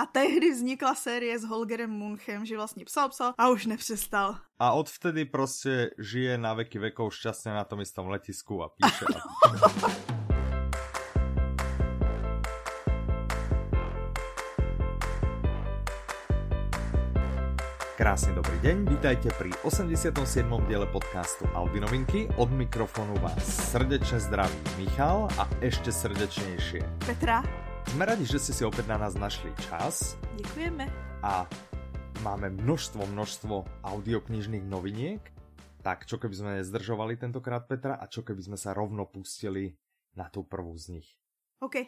A tehdy vznikla série s Holgerem Munchem, že vlastně psal, psal a už nepřestal. A odvtedy prostě žije na veky vekov šťastně na tom istom letisku a píše. Krásny dobrý deň, vítajte pri 87. diele podcastu Albinovinky. Od mikrofonu vás srdečne zdraví Michal a ešte srdečnejšie Petra. Sme radi, že ste si opäť na nás našli čas. Děkujeme. A máme množstvo, množstvo audioknižných noviniek. Tak čo keby sme nezdržovali tentokrát Petra a čo keby sme sa rovno pustili na tú prvú z nich. OK.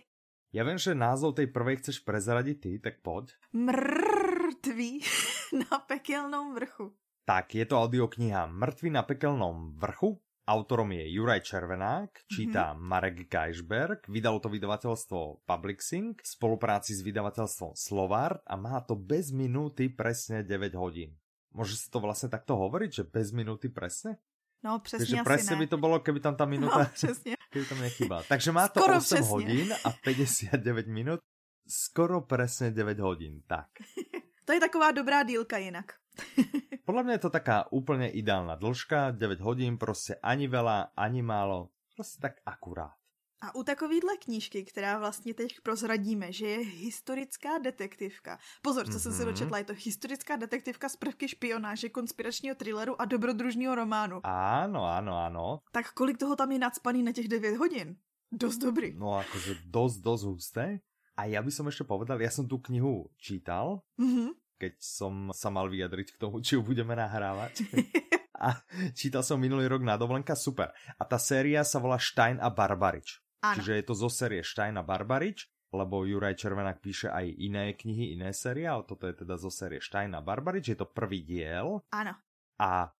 Ja viem, že názov tej prvej chceš prezradiť ty, tak poď. Mrtví na pekelnom vrchu. Tak, je to audiokniha Mrtví na pekelnom vrchu. Autorom je Juraj Červenák, číta mm-hmm. Marek Geisberg, vydalo to vydavateľstvo Publixing v spolupráci s vydavateľstvom Slovart a má to bez minúty presne 9 hodín. Môže sa to vlastne takto hovoriť, že bez minúty presne? No přesně Takže asi presne ne. by to bolo, keby tam tá minúta, No, přesně. keby tam nechybala. Takže má to Skoro 8 přesně. hodín a 59 minút. Skoro presne 9 hodín, tak. To je taková dobrá dílka jinak. Podľa mňa je to taká úplne ideálna dĺžka, 9 hodín, prostě ani veľa, ani málo, prostě tak akurát. A u takovýhle knížky, která vlastně teď prozradíme, že je historická detektivka. Pozor, co jsem se Mhm. dočetla, je to historická detektivka z prvky špionáže, konspiračního thrilleru a dobrodružního románu. Áno, áno, áno. Tak kolik toho tam je nadspaný na těch 9 hodin? Dost dobrý. No akože dosť, dosť husté. A ja by som ešte povedal, ja som tú knihu čítal, Mhm. Keď som sa mal vyjadriť k tomu, či ju budeme nahrávať. A čítal som minulý rok na dovolenka, super. A tá séria sa volá Stein a Barbarič. Áno. Čiže je to zo série Stein a Barbarič, lebo Juraj Červenák píše aj iné knihy, iné série, ale toto je teda zo série Stein a Barbarič, je to prvý diel. Ano. A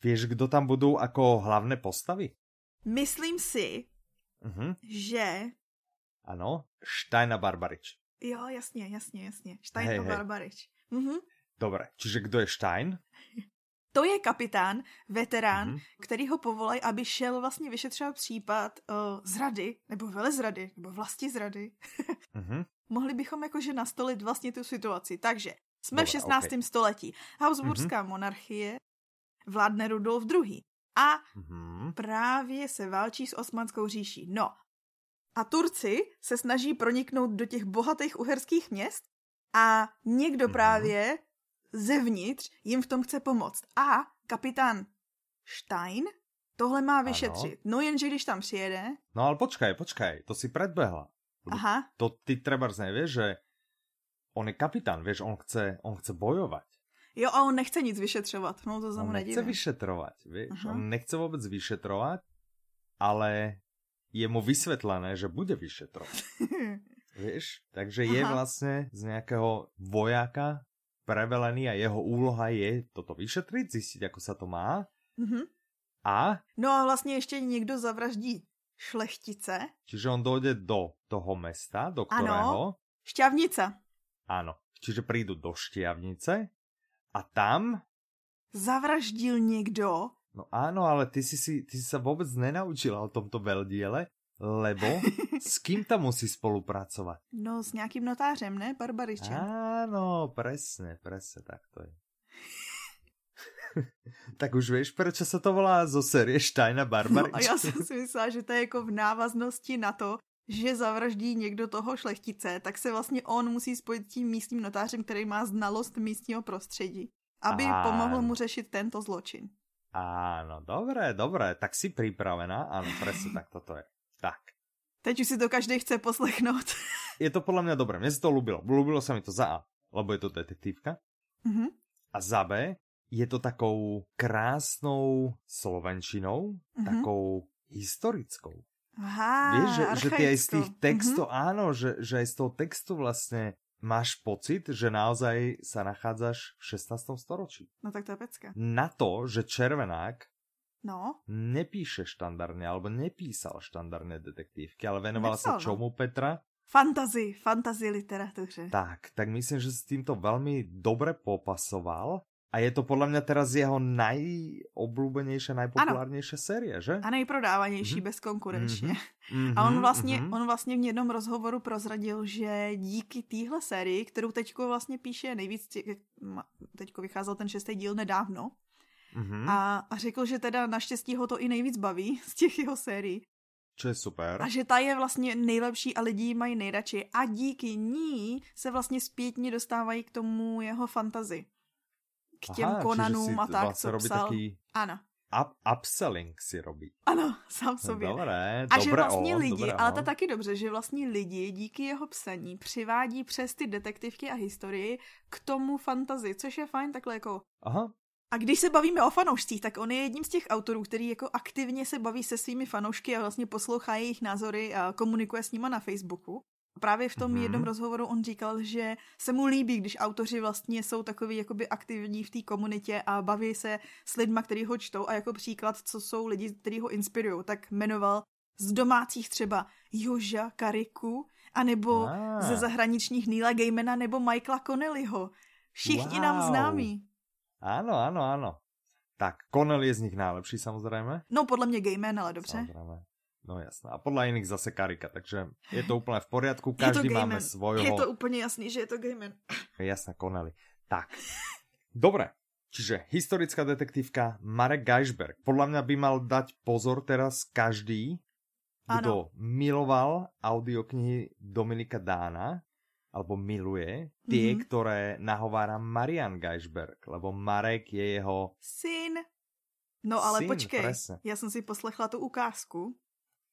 vieš, kdo tam budú ako hlavné postavy? Myslím si, Mhm, že... ano, Stein a Barbarič. Jo, jasně, jasně, jasně. Stein Hej, a. Barbarič. Mhm. Dobre, čiže kdo je Stein? To je kapitán, veterán, Mhm. mm-hmm. který ho povolají, aby šel vlastně vyšetřovat případ uh, zrady, nebo velezrady, nebo vlasti zrady. Mhm. Mohli bychom jakože nastolit vlastně tu situaci. Takže jsme Dobrá, v 16. okej. století. Habsburská mm-hmm. monarchie vládne Rudolf II. A Mhm. právě se válčí s osmanskou říší. No. A Turci se snaží proniknout do těch bohatých uherských měst a někdo Mhm. právě zevnitř jim v tom chce pomoct. A kapitán Stein tohle má vyšetřit. No jenže když tam přijede, No ale počkaj, počkaj, to si predbehla. Aha, To ty trebárs nevieš, že on je kapitán, vieš, on chce, on chce bojovať. jo a on nechce nic vyšetřovat, no to On znamená nechce vyšetrovať, vieš, Aha. on nechce vôbec vyšetrovať, ale je mu vysvetlené, že bude vyšetrovať, vieš. Takže je Aha. vlastne z nejakého vojaka prevelený a jeho úloha je toto vyšetriť, zistiť, ako sa to má. Mhm. A, No a vlastně ještě někdo zavraždí šlechtice, čiže on dojde do toho mesta, do ktorého... šťavnica, Áno. Čiže prídu do Štiavnice a tam... zavraždil někdo, No áno, ale ty si, si, ty si sa vôbec nenaučila o tomto veľdiele, lebo s kým tam musí spolupracovať? no s nějakým notářem, ne? Barbaričem. Áno, presne, presne tak to je. tak už vieš, prečo sa to volá zo série Štajna No Barbarič? a já jsem si myslela, že to je jako v návaznosti na to, že zavraždí někdo toho šlechtice, tak se vlastně on musí spojit s tím místním notářem, který má znalost místního prostředí, aby Áno. pomohl mu řešit tento zločin. Áno, dobré, dobré, tak si pripravená, áno, presne tak toto je. Tak. Teď už si to každý chce poslechnout. Je to podľa mňa dobré, mne sa to ľúbilo. Ľúbilo sa mi to za A, lebo je to detektívka. Mhm. A za B je to takou krásnou slovenčinou, Mhm. takou historickou. Aha, Vieš, že, že ty aj z tých archaickou. textov, Mhm. áno, že, že aj z toho textu vlastne máš pocit, že naozaj sa nachádzaš v 16. storočí. No tak to je pecka. Na to, že Červenák No, nepíše štandardne, alebo nepísal štandardné detektívky, ale venoval sa Nepsal, no. čomu, Petra? fantazy, fantazy literatuře. Tak, tak myslím, že s týmto veľmi dobre popasoval A je to podle mě teraz jeho najobľúbenejšia, najpopulárnější série, že? A nejprodávanější mm-hmm. bezkonkurenčně. Mm-hmm. A on vlastně, mm-hmm. on vlastně v jednom rozhovoru prozradil, že díky téhle sérii, kterou teďko vlastně píše nejvíc, teďko vycházel ten šestý díl nedávno, mm-hmm. a, a řekl, že teda naštěstí ho to i nejvíc baví z těch jeho sérií. Čo je super. A že ta je vlastně nejlepší a lidi mají nejradši. A díky ní se vlastně zpětně dostávají k tomu jeho fantazi k těm Aha, Conanům a tak, vlastně co psal. Taký... Ano. Up, upselling si robí. Ano, sám sobě. Dobré, a dobré, že vlastně o, lidi, dobré, ale to taky dobře, že vlastně lidi díky jeho psaní přivádí přes ty detektivky a historii k tomu fantazi, což je fajn takhle jako... Aha. A když se bavíme o fanoušcích, tak on je jedním z těch autorů, který jako aktivně se baví se svými fanoušky a vlastně poslouchá jejich názory a komunikuje s nima na Facebooku. Právě v tom mm-hmm. jednom rozhovoru on říkal, že se mu líbí, když autoři vlastně jsou takový jakoby aktivní v té komunitě a baví se s lidma, kteří ho čtou a jako příklad, co jsou lidi, kteří ho inspirují, tak jmenoval z domácích třeba Joža Kariku, anebo ah. ze zahraničních Neila Gaimana nebo Michaela Connellyho. Všichni wow. nám známí. Ano, ano, ano. Tak, Connelly je z nich nejlepší samozřejmě. No, podle mě Gaiman, ale dobře. Samozřejmě. No jasné. A podle jiných zase Karika, takže je to úplně v poriadku. Každý máme svojho. Je to úplně jasný, že je to Gaiman. Jasné, konali. Tak. Dobre. Čiže historická detektívka Marek Geisberg. Podľa mňa by mal dať pozor teraz každý, kdo ano. miloval audioknihy Dominika Dána, alebo miluje tie, mm -hmm. ktoré nahovára Marian Geisberg, lebo Marek je jeho... Syn. No ale Syn, počkej, presne. já jsem si poslechla tu ukázku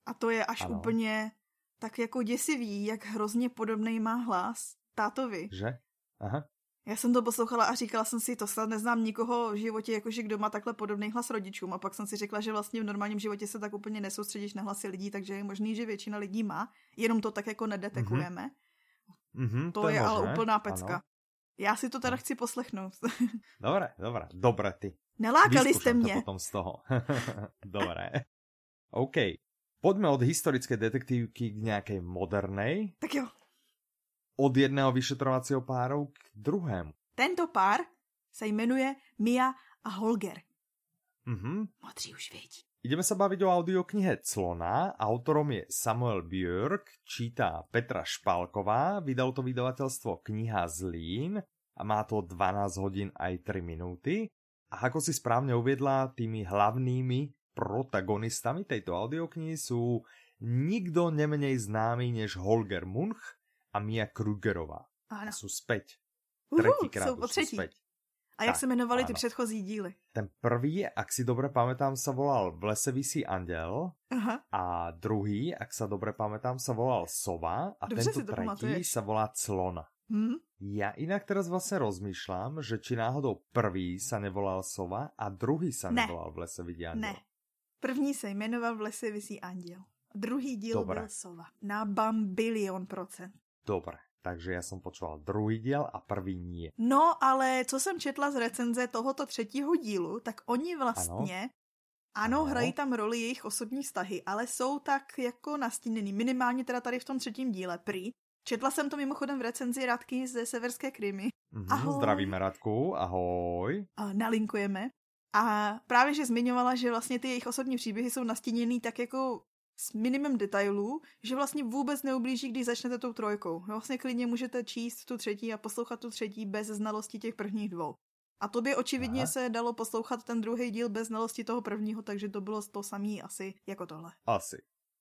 a to je až ano. úplně tak jako děsivý, jak hrozně podobný má hlas tátovi. Že? Aha. Já jsem to poslouchala a říkala jsem si, to snad neznám nikoho v životě, jakože kdo má takhle podobný hlas rodičům. A pak jsem si řekla, že vlastně v normálním životě se tak úplně nesoustředíš na hlasy lidí, takže je možný, že většina lidí má, jenom to tak jako nedetekujeme. Mm-hmm, to, to je, je ale úplná pecka. Ano. Já si to teda chci poslechnout. Dobré, dobré, dobré ty. Nelákali jste mě. To potom z toho. dobré. OK. Poďme od historické detektívky k nejakej modernej. Tak jo. Od jedného vyšetrovacího páru k druhému. Tento pár se jmenuje Mia a Holger. Mhm. Modří už vědí. Ideme sa baviť o audioknihe Clona. Autorom je Samuel Björk, čítá Petra Špalková, vydalo to vydavateľstvo Kniha Zlín a má to 12 hodín aj 3 minúty. A ako si správne uviedla, tými hlavnými protagonistami tejto audioknihy sú nikdo nemenej známy než Holger Munch a Mia Krugerová. Ano. Sú späť. Tretíkrát uh, sú späť. A jak tak, se jmenovali ty předchozí díly? Ten prvý, ak si dobre pamätám, sa volal V lese visí andel. Aha. A druhý, ak sa dobre pamätám, sa volal Sova. A Dobře tento tretí pamatuješ. sa volá Clona. Hmm? Ja inak teraz vlastne rozmýšľam, že či náhodou prvý sa nevolal Sova a druhý sa ne. nevolal v lese vidí andel. Ne. První se jmenoval V lese visí anděl. Druhý díl Dobre. byl Sova. Na bambilion procent. Dobre, takže já jsem počúval druhý díl a první nie. No, ale co jsem četla z recenze tohoto třetího dílu, tak oni vlastně, ano, ano, ano. hrají tam roli jejich osobní vztahy, ale jsou tak jako nastíněný, minimálně teda tady v tom třetím díle, prý. Četla jsem to mimochodem v recenzi Radky ze Severské Krymy. Mm-hmm, ahoj. Zdravíme Radku, ahoj. A nalinkujeme. A právě, že zmiňovala, že vlastně ty jejich osobní příběhy jsou nastíněný tak jako s minimem detailů, že vlastně vůbec neublíží, když začnete tou trojkou. Vlastně klidně můžete číst tu třetí a poslouchat tu třetí bez znalosti těch prvních dvou. A tobě očividně Aha. se dalo poslouchat ten druhý díl bez znalosti toho prvního, takže to bylo to samé asi jako tohle. Asi.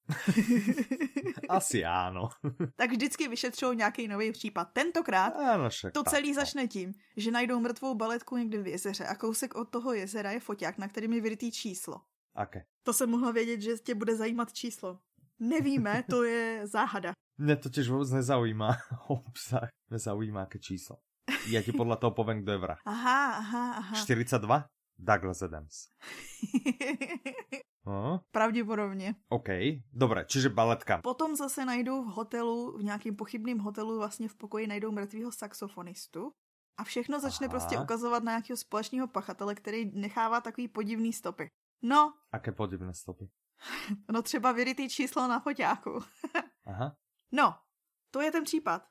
Asi ano. tak vždycky vyšetřují nějaký nový případ. Tentokrát ano, však to celý tak, no. začne tím, že najdou mrtvou baletku někde v jezeře a kousek od toho jezera je foťák, na kterým je vyrytý číslo. Okay. To jsem mohla vědět, že tě bude zajímat číslo. Nevíme, to je záhada. Mě to těž vůbec nezaujíma obsah. Nezaujíma, jaké číslo. Já ti podle toho povím, kdo je vrah. Aha, aha, aha. 42? Douglas Adams. No. Pravděpodobně. OK, dobré, čiže baletka. Potom zase najdou v hotelu, v nějakým pochybným hotelu, vlastně v pokoji najdou mrtvého saxofonistu. A všechno začne Aha. prostě ukazovat na nějakého společného pachatele, který nechává takový podivný stopy. No. Aké podivné stopy? no třeba vyrytý číslo na foťáku. Aha. No, to je ten případ.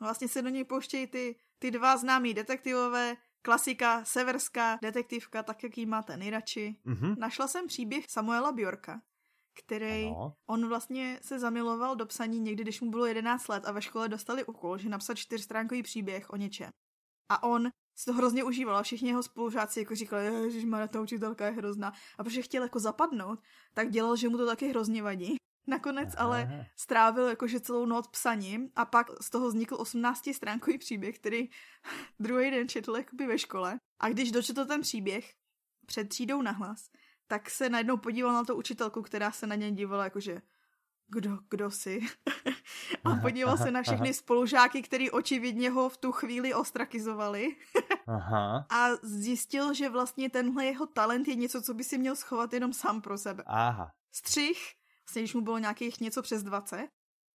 Vlastně se do něj pouštějí ty, ty dva známí detektivové, Klasika, severská detektivka, tak jak ji máte nejradši. Mhm. Našla jsem příběh Samuela Bjorka, který Ano. on vlastně se zamiloval do psaní někdy, když mu bylo 11 let a ve škole dostali úkol, že napsat čtyřstránkový příběh o něčem. A on si to hrozně užíval a všichni jeho spolužáci jako říkali, že ta učitelka je hrozná. A protože chtěl jako zapadnout, tak dělal, že mu to taky hrozně vadí. Nakonec Aha. ale strávil jakože celou noc psaním a pak z toho vznikl 18 stránkový příběh, který druhý den četl jakoby ve škole. A když dočetl ten příběh před třídou nahlas, tak se najednou podíval na tu učitelku, která se na něj dívala jakože kdo, kdo jsi? a Aha, podíval aha, se na všechny spolužáky, který očividně ho v tu chvíli ostrakizovali Aha. a zjistil, že vlastně tenhle jeho talent je něco, co by si měl schovat jenom sám pro sebe. Aha. Střih, vlastně když mu bylo nějakých něco přes 20,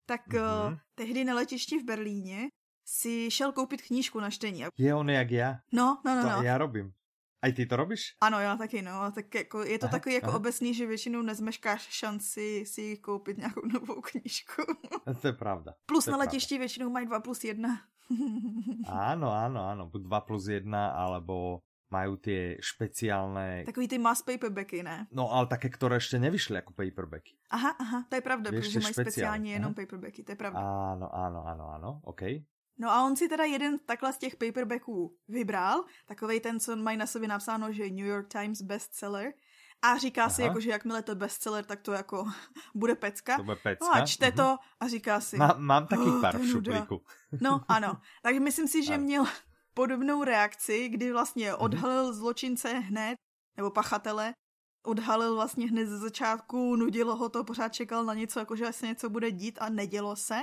tak Mhm. mm-hmm. uh, tehdy na letišti v Berlíně si šel koupit knížku na čtení. Je on jak já. No, no, no, To no. já robím. Aj ty to robíš? Ano, já taky, no. Tak jako, je to Aha, takový jako aha. obecný, že většinou nezmeškáš šanci si koupit nějakou novou knížku. To je pravda. plus To je na pravda. letišti většinou mají 2 plus 1. Áno, áno, áno. Buď 2 plus 1, alebo majú tie špeciálne... Takový ty mass paperbacky, ne? No ale také, ktoré ešte nevyšli ako paperbacky. Aha, aha, to je pravda, Ještě protože mají speciálně jenom paperbacky, to je pravda. Áno, áno, áno, áno. OK. No a on si teda jeden takhle z těch paperbacků vybral, takovej ten, co mají na sobě napsáno, že New York Times bestseller. A říká si, Aha. jako, že jakmile to je bestseller, tak to jako bude pecka. To bude pecka. No a čte Mhm. to a říká si, Má, mám takých Oh, pár v šuplíku. no ano. Takže myslím si, že měl podobnou reakci, kdy vlastně Mhm. odhalil zločince hned, nebo pachatele, odhalil vlastně hned ze začátku, nudilo ho to, pořád čekal na něco, jako že se něco bude dít a nedělo se.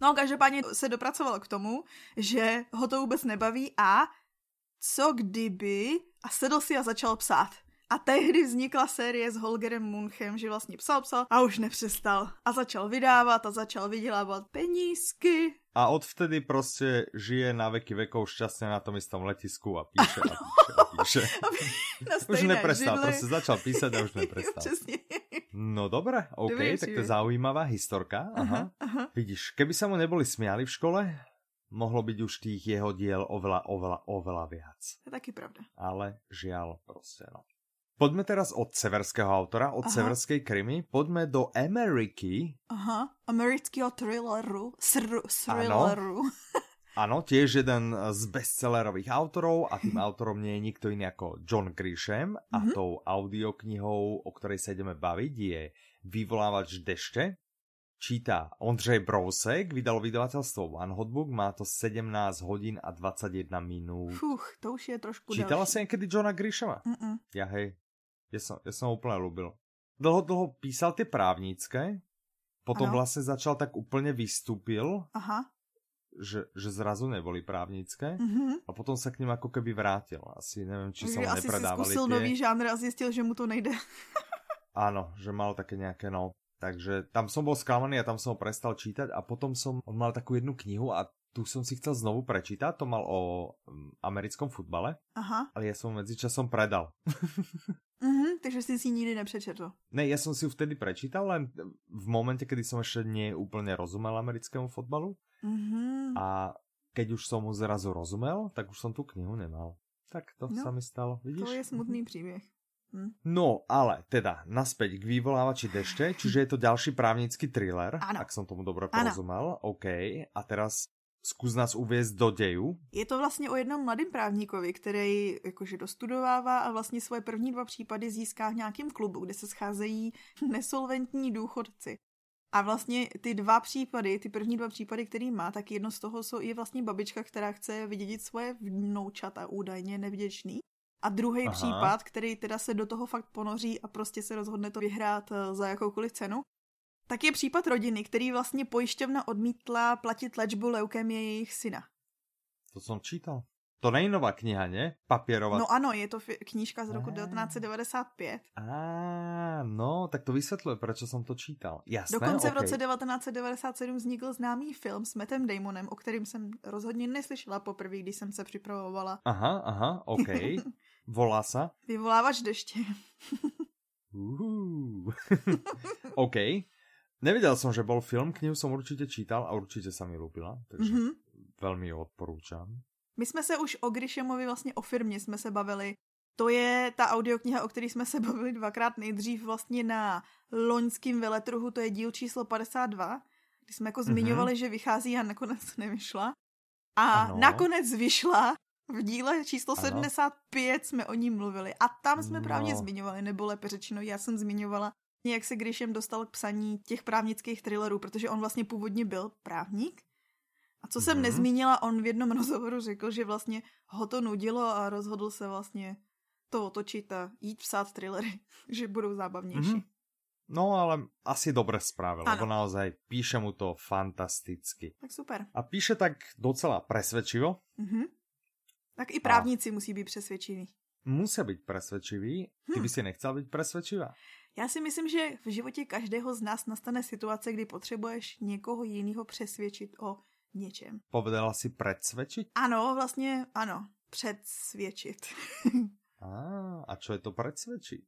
No, každopádně se dopracoval k tomu, že ho to vůbec nebaví a co kdyby a sedl si a začal psát. A tehdy vznikla série s Holgerem Munchem, že vlastně psal, psal a už nepřestal. A začal vydávat a začal vydělávat penízky. A odvtedy prostě žije na veky vekov šťastně na tom istom letisku a píše a píše a píše. Na Už neprestal, židli. prostě začal písať a už neprestal. No dobré, OK, Dobrý tak to je zaujímavá historka. Aha. Aha, aha. Vidíš, keby sa mu neboli smiali v škole, mohlo byť už tých jeho diel oveľa, oveľa, oveľa viac. To je taky pravda. Ale žiaľ, prostě no. Poďme teraz od severského autora, od Aha. severskej krimi, poďme do Ameriky. Aha, amerického thrilleru. Sr- thrilleru. Áno, tiež jeden z bestsellerových autorov a tým autorom nie je nikto iný ako John Grisham a Mhm. tou audioknihou, o ktorej sa ideme baviť, je Vyvolávač dešte. Číta Ondřej Brousek, vydalo vydavateľstvo One Hotbook, má to 17 hodín a 21 minút. Fuch, to už je trošku Čítala další. si niekedy Johna Grishama? Mm-mm. Ja hej, ja som, ja som ho úplne ľúbil. Dlho, dlho písal tie právnické, potom Ano. vlastne začal tak úplne vystúpil, Aha. že, že zrazu neboli právnické. Mhm. A potom se k ním jako keby vrátil. Asi nevím, či Takže mu asi si nepredávali zkusil tie... nový žánr a zjistil, že mu to nejde. Áno, že mal také nejaké, no. Takže tam som bol sklamaný a tam som ho prestal čítať a potom som, on mal takú jednu knihu a tu som si chcel znovu prečítať, to mal o um, americkom futbale, Aha. ale ja som medzičasom predal. Mhm, takže si ji nikdy nepřečetl. Ne, ja som si ju vtedy prečítal, len v momente, kedy som ešte nie úplne rozumel americkému fotbalu Mhm. a keď už som mu zrazu rozumel, tak už som tú knihu nemal. Tak to No, sa mi stalo, vidíš? To je smutný příběh. Hm. No, ale teda, naspäť k vyvolávači dešte, čiže je to ďalší právnický thriller, Áno. ak som tomu dobre porozumel. OK, a teraz zkus nás uviezť do deju. Je to vlastně o jednom mladém právníkovi, který jakože dostudovává a vlastně svoje první dva případy získá v nějakém klubu, kde se scházejí nesolventní důchodci. A vlastně ty dva případy, ty první dva případy, který má, tak jedno z toho jsou, je vlastně babička, která chce vydědit svoje vnoučata, údajně nevděčný. A druhý případ, který teda se do toho fakt ponoří a prostě se rozhodne to vyhrát eh, za jakoukoliv cenu, tak je případ rodiny, který vlastně pojišťovna odmítla platit léčbu leukémie jejich syna. To som čítal. To není nová kniha, ne? Papierová. No ano, je to knížka z roku Ah. 1995. Á, no, tak to vysvetľuje, prečo som to čítal. Jasné, Dokonce v OK. roce 1997 vznikl známý film s Mattem Damonem, o kterým jsem rozhodně neslyšela poprvé, když jsem se připravovala. Aha, aha, OK. Volá sa? Vyvolávač deště. Uhu. OK. Nevedel som, že bol film, knihu som určite čítal a určite sa mi ľúbila, takže Mhm. veľmi ju odporúčam. My jsme se už o Grishimovi vlastně o firmě jsme se bavili. To je ta audiokniha, o které jsme se bavili dvakrát nejdřív vlastně na loňském veletruhu, to je díl číslo 52, kdy jsme jako mm-hmm. zmiňovali, že vychází a nakonec nevyšla. A ano. nakonec vyšla v díle číslo ano. 75 jsme o ní mluvili a tam jsme no. právě zmiňovali, nebo lépe řečeno, já jsem zmiňovala, jak se Grishem dostal k psaní těch právnických thrillerů, protože on vlastně původně byl právník. A co jsem mm-hmm. nezmínila, on v jednom rozhovoru řekl, že vlastně ho to nudilo a rozhodl se vlastně to otočit a jít psát thrillery, že budou zábavnější. Mm-hmm. No ale asi dobre spravil, ano. lebo naozaj píše mu to fantasticky. Tak super. A píše tak docela presvedčivo. Mm-hmm. Tak i právníci a... musí být přesvědčiví. Musí být přesvědčiví. Ty hm. by si nechcel být přesvědčivá? Já si myslím, že v životě každého z nás nastane situace, kdy potřebuješ někoho jiného přesvědčit o něčem. Povedala si predsvědčit? Ano, vlastně ano. Předsvědčit. a, a co je to predsvědčit?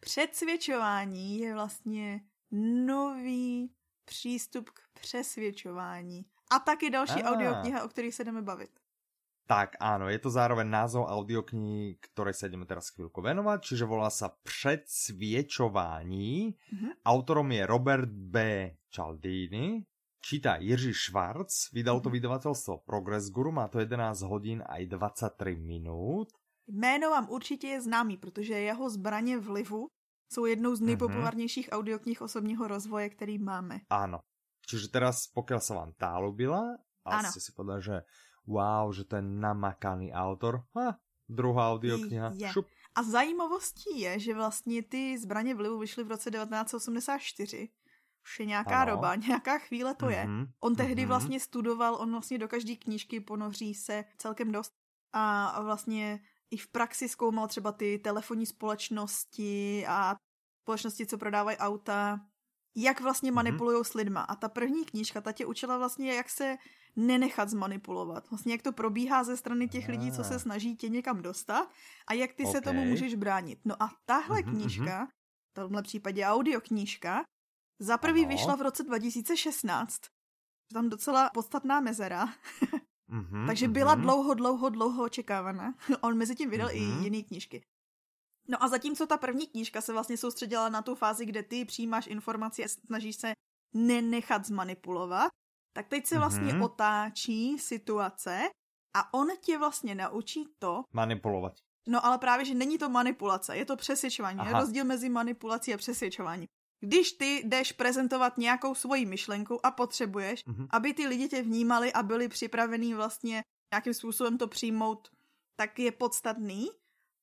Předsvědčování je vlastně nový přístup k přesvědčování. A taky další a. audiokniha, o kterých se jdeme bavit. Tak áno, je to zároveň názov audioknihy, ktorej sa ideme teraz chvíľku venovať, čiže volá sa Predsviečování. Mm-hmm. Autorom je Robert B. Cialdini, číta Jiří Švarc, vydal to mhm. vydavateľstvo Progress Guru, má to 11 hodín aj 23 minút. Jméno vám určitě je známý, protože jeho zbraně vlivu jsou jednou z mhm. nejpopulárnějších mm-hmm. audioknih osobního rozvoje, který máme. Áno. Čiže teraz, pokiaľ sa vám tá ľúbila, a ste si povedali, že wow, že to je namakaný autor. Ha, druhá audiokniha. Je. Šup. A zajímavostí je, že vlastně ty zbraně vlivu vyšly v roce 1984. Už je nějaká ano. doba, nějaká chvíle to je. Mm-hmm. On tehdy mm-hmm. vlastně studoval, on vlastně do každé knížky ponoří se celkem dost. A vlastně i v praxi zkoumal třeba ty telefonní společnosti a společnosti, co prodávají auta, jak vlastně mhm. manipulují s lidma. A ta první knížka, ta tě učila vlastně, jak se nenechat zmanipulovat. Vlastně jak to probíhá ze strany těch lidí, co se ah. snaží tě někam dostat a jak ty okay. se tomu můžeš bránit. No a tahle mm-hmm, knížka, v tomhle případě audioknížka, za prvý ano. vyšla v roce 2016. Tam docela podstatná mezera. mm-hmm, Takže byla mm-hmm. dlouho, dlouho, dlouho očekávaná. On mezi tím vydal mm-hmm. i jiné knížky. No a zatímco ta první knížka se vlastně soustředila na tu fázi, kde ty přijímáš informaci a snažíš se nenechat zmanipulovat, tak teď se vlastně mm-hmm. otáčí situace a on tě vlastně naučí to... Manipulovat. No ale právě, že není to manipulace, je to přesvědčování. Je rozdíl mezi manipulací a přesvědčování. Když ty jdeš prezentovat nějakou svoji myšlenku a potřebuješ, mm-hmm. aby ty lidi tě vnímali a byli připravení vlastně nějakým způsobem to přijmout, tak je podstatný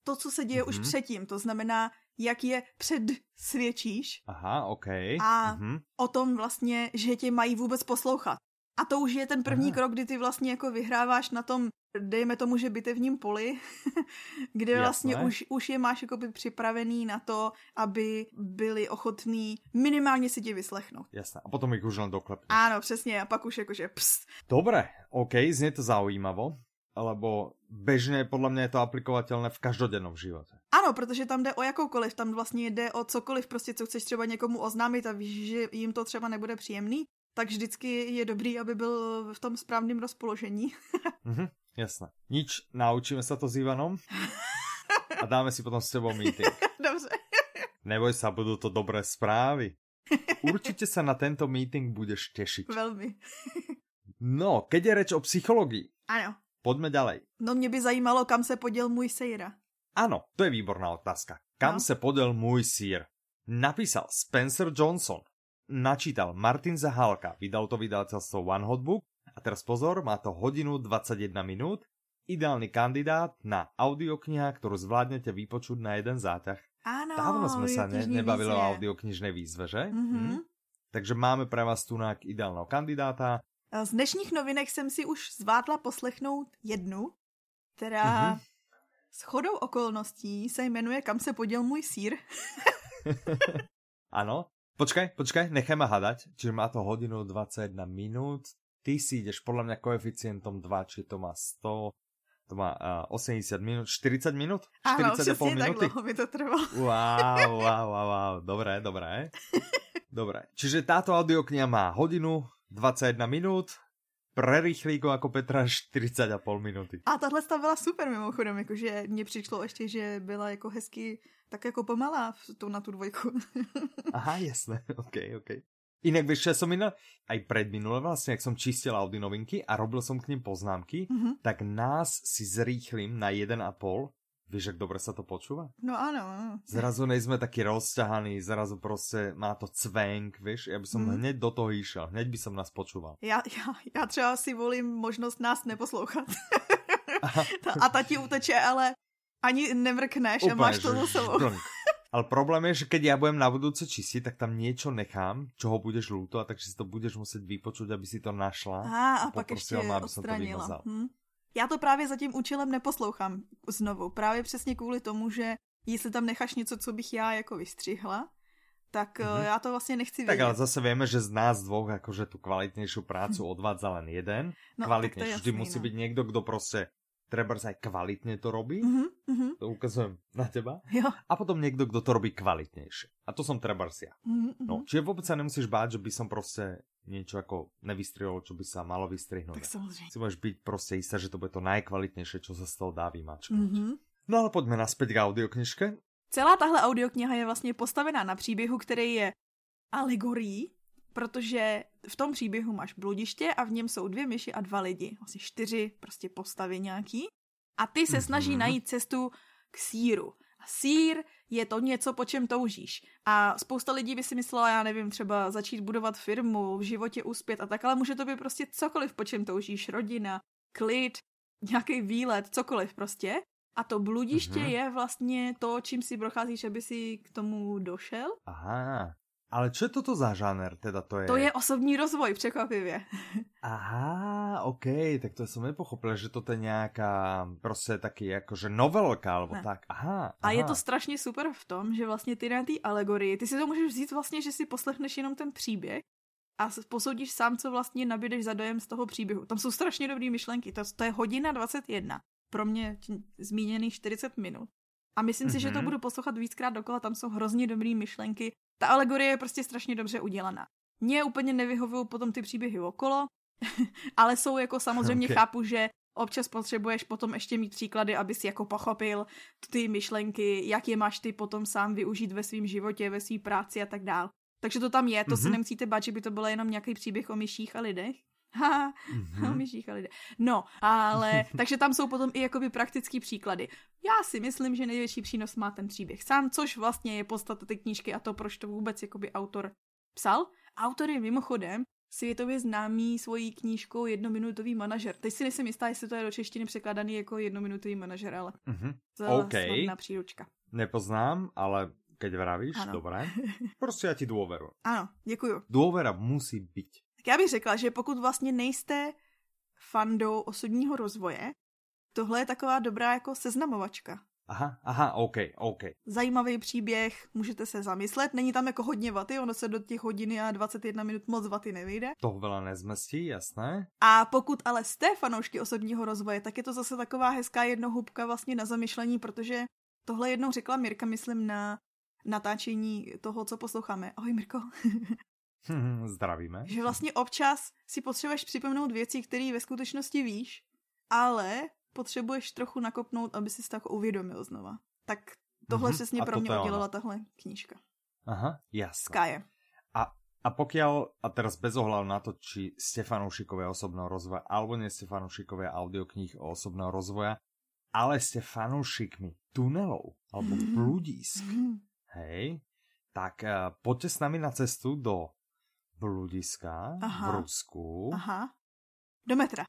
to, co se děje mm-hmm. už mhm. předtím. To znamená, jak je předsvědčíš. Aha, OK. A mm-hmm. o tom vlastně, že tě mají vůbec poslouchat. A to už je ten první Aha. krok, kdy ty vlastně jako vyhráváš na tom, dejme tomu, že bitevním poli, kde Jasné. vlastně už, už je máš jako by připravený na to, aby byli ochotní minimálně si tě vyslechnout. Jasné. A potom jich už len doklepneš. Ano, přesně. A pak už jakože pst. Dobre, OK, znie to zaujímavo alebo bežně podle mě je to aplikovatelné v každodennom životě. Ano, protože tam jde o jakoukoliv, tam vlastně jde o cokoliv, prostě co chceš třeba někomu oznámit a víš, že jim to třeba nebude příjemný, tak vždycky je dobrý, aby byl v tom správném rozpoložení. mhm, jasné. Nič, naučíme se to s Ivanom a dáme si potom s tebou meeting. Dobře. Neboj sa, budou to dobré zprávy. Určitě se na tento meeting budeš těšit. Velmi. no, keď je reč o psychologii. Ano. Pojďme ďalej. No mě by zajímalo, kam se poděl můj Sejra. Ano, to je výborná otázka. Kam no. se poděl můj sír? Napísal Spencer Johnson, načítal Martin Zahalka, vydal to vydavateľstvo One Hot Book a teraz pozor, má to hodinu 21 minút, ideálny kandidát na audiokniha, ktorú zvládnete vypočuť na jeden záťah. Áno, Dávno sme sa ne, nebavili o audioknižnej výzve, že? Mm -hmm. hm? Takže máme pre vás tu ideálneho kandidáta. Z dnešních novinek jsem si už zvládla poslechnout jednu, která mm-hmm. s chodou okolností se jmenuje Kam se poděl můj sír. ano. Počkaj, počkaj, necháme hadať. Čiže má to hodinu 21 minút. Ty si ideš podľa mňa koeficientom 2, či to má 100, to má uh, 80 minút, 40 minút? 40 Áno, přesně tak dlouho mi to trvalo. Wow, wow, wow, wow. Dobré, dobré. Dobré. Čiže táto audiokniha má hodinu 21 minút. pre rýchlíko jako Petra 40,5 minuty. A tahle byla super mimochodem, jakože mně přišlo ještě, že byla jako hezky tak jako pomalá v tu, na tu dvojku. Aha, jasné, ok, ok. Inak vieš, ja som iná, aj predminule vlastne, ak som čistil Audi novinky a robil som k ním poznámky, mm -hmm. tak nás si zrýchlim na 1,5 Víš, jak dobre sa to počúva? No áno. Zrazu nejsme taký rozťahaní, zrazu prostě má to cvenk, víš? Ja by som mm. hned do toho išel, hned by som nás počúval. Já, já, já třeba si volím možnost nás neposlouchat. a ta ti uteče, ale ani nemrkneš Úplně, a máš to za sebou. Ale problém je, že keď ja budem na budúce čistiť, tak tam niečo nechám, čoho budeš ľúto, a takže si to budeš muset vypočuť, aby si to našla. Aha, a, a pak ještě ma, aby odstranila. To hm. Já to právě za tím účelem neposlouchám znovu. Právě přesně kvůli tomu, že jestli tam necháš něco, co bych já jako vystřihla, tak mm-hmm. já to vlastně nechci vědět. Tak ale zase víme, že z nás dvou jakože tu kvalitnější prácu odvádza len jeden. No, Kvalitnější. Vždy musí no. být někdo, kdo prostě treba aj kvalitne to robí, mm-hmm. to ukazujem na teba, jo. a potom niekto, kto to robí kvalitnejšie. A to som treba ja. Mm-hmm. No, čiže vôbec sa nemusíš báť, že by som proste niečo ako nevystrihol, čo by sa malo vystrihnúť. Tak samozrejme. Si môžeš byť proste istá, že to bude to najkvalitnejšie, čo sa z toho dá vymačkať. Mm-hmm. No ale poďme naspäť k audioknižke. Celá tahle audiokniha je vlastně postavená na příběhu, který je alegorií protože v tom příběhu máš bludiště a v něm jsou dvě myši a dva lidi, asi čtyři prostě postavy nějaký. A ty se snaží mm-hmm. najít cestu k síru. A sír je to něco, po čem toužíš. A spousta lidí by si myslela, já nevím, třeba začít budovat firmu, v životě uspět a tak, ale může to být prostě cokoliv, po čem toužíš. Rodina, klid, nějaký výlet, cokoliv prostě. A to bludiště mm-hmm. je vlastně to, čím si procházíš, aby si k tomu došel. Aha, ale čo je toto za žáner? Teda to je... To je osobní rozvoj, překvapivě. Aha, OK, tak to jsem nepochopil, že to je nějaká prostě taky jakože novelka, alebo ne. tak. Aha, aha. A je to strašně super v tom, že vlastně ty na té alegorii, ty si to můžeš vzít vlastně, že si poslechneš jenom ten příběh a posoudíš sám, co vlastně nabídeš za dojem z toho příběhu. Tam jsou strašně dobré myšlenky, to, to je hodina 21. Pro mě zmíněných 40 minut. A myslím mm-hmm. si, že to mhm. budu poslouchat víckrát dokola, tam jsou hrozně dobré myšlenky. Ta alegorie je prostě strašně dobře udělaná. Mně úplně nevyhovují potom ty příběhy okolo, ale jsou jako samozřejmě okay. chápu, že občas potřebuješ potom ještě mít příklady, aby si jako pochopil ty myšlenky, jak je máš ty potom sám využít ve svém životě, ve své práci a tak dál. Takže to tam je, to mm-hmm. se nemusíte bát, že by to bylo jenom nějaký příběh o myších a lidech. Ha, mm-hmm. a lidech. No, ale takže tam jsou potom i jakoby praktický příklady. Já si myslím, že největší přínos má ten příběh sám, což vlastně je podstata té knížky a to, proč to vůbec jakoby autor psal. Autor je mimochodem světově známý svojí knížkou Jednominutový manažer. Teď si nejsem jistá, jestli to je do češtiny překladaný jako jednominutový manažer, ale mm-hmm. okay. na příručka. Nepoznám, ale keď vravíš, ano. dobré. Prostě já ti důveru. Ano, děkuju. Důvera musí být. Já bych řekla, že pokud vlastně nejste fandou osobního rozvoje, tohle je taková dobrá jako seznamovačka. Aha, aha, OK, OK. Zajímavý příběh, můžete se zamyslet. Není tam jako hodně vaty, ono se do těch hodiny a 21 minut moc vaty nevyjde. To veľa nezmestí, jasné. A pokud ale jste fanoušky osobního rozvoje, tak je to zase taková hezká jednohubka vlastně na zamyšlení, protože tohle jednou řekla Mirka, myslím, na natáčení toho, co posloucháme. Ahoj Mirko. Zdravíme. Že vlastně občas si potřebuješ připomenout věci, které ve skutečnosti víš, ale potřebuješ trochu nakopnout, aby si to jako uvědomil znova. Tak tohle mm-hmm. přesně pro mě udělala tahle knížka. Aha, jasné. Skaje. A, a pokiaľ, a teraz bez ohľadu na to, či ste fanúšikovia osobného rozvoja, alebo nie ste fanúšikovia audiokníh o osobného rozvoja, ale ste fanúšikmi tunelov, alebo bludísk, mm-hmm. hej, tak uh, poďte s nami na cestu do bludiska Aha. v Rusku. Aha. Do metra.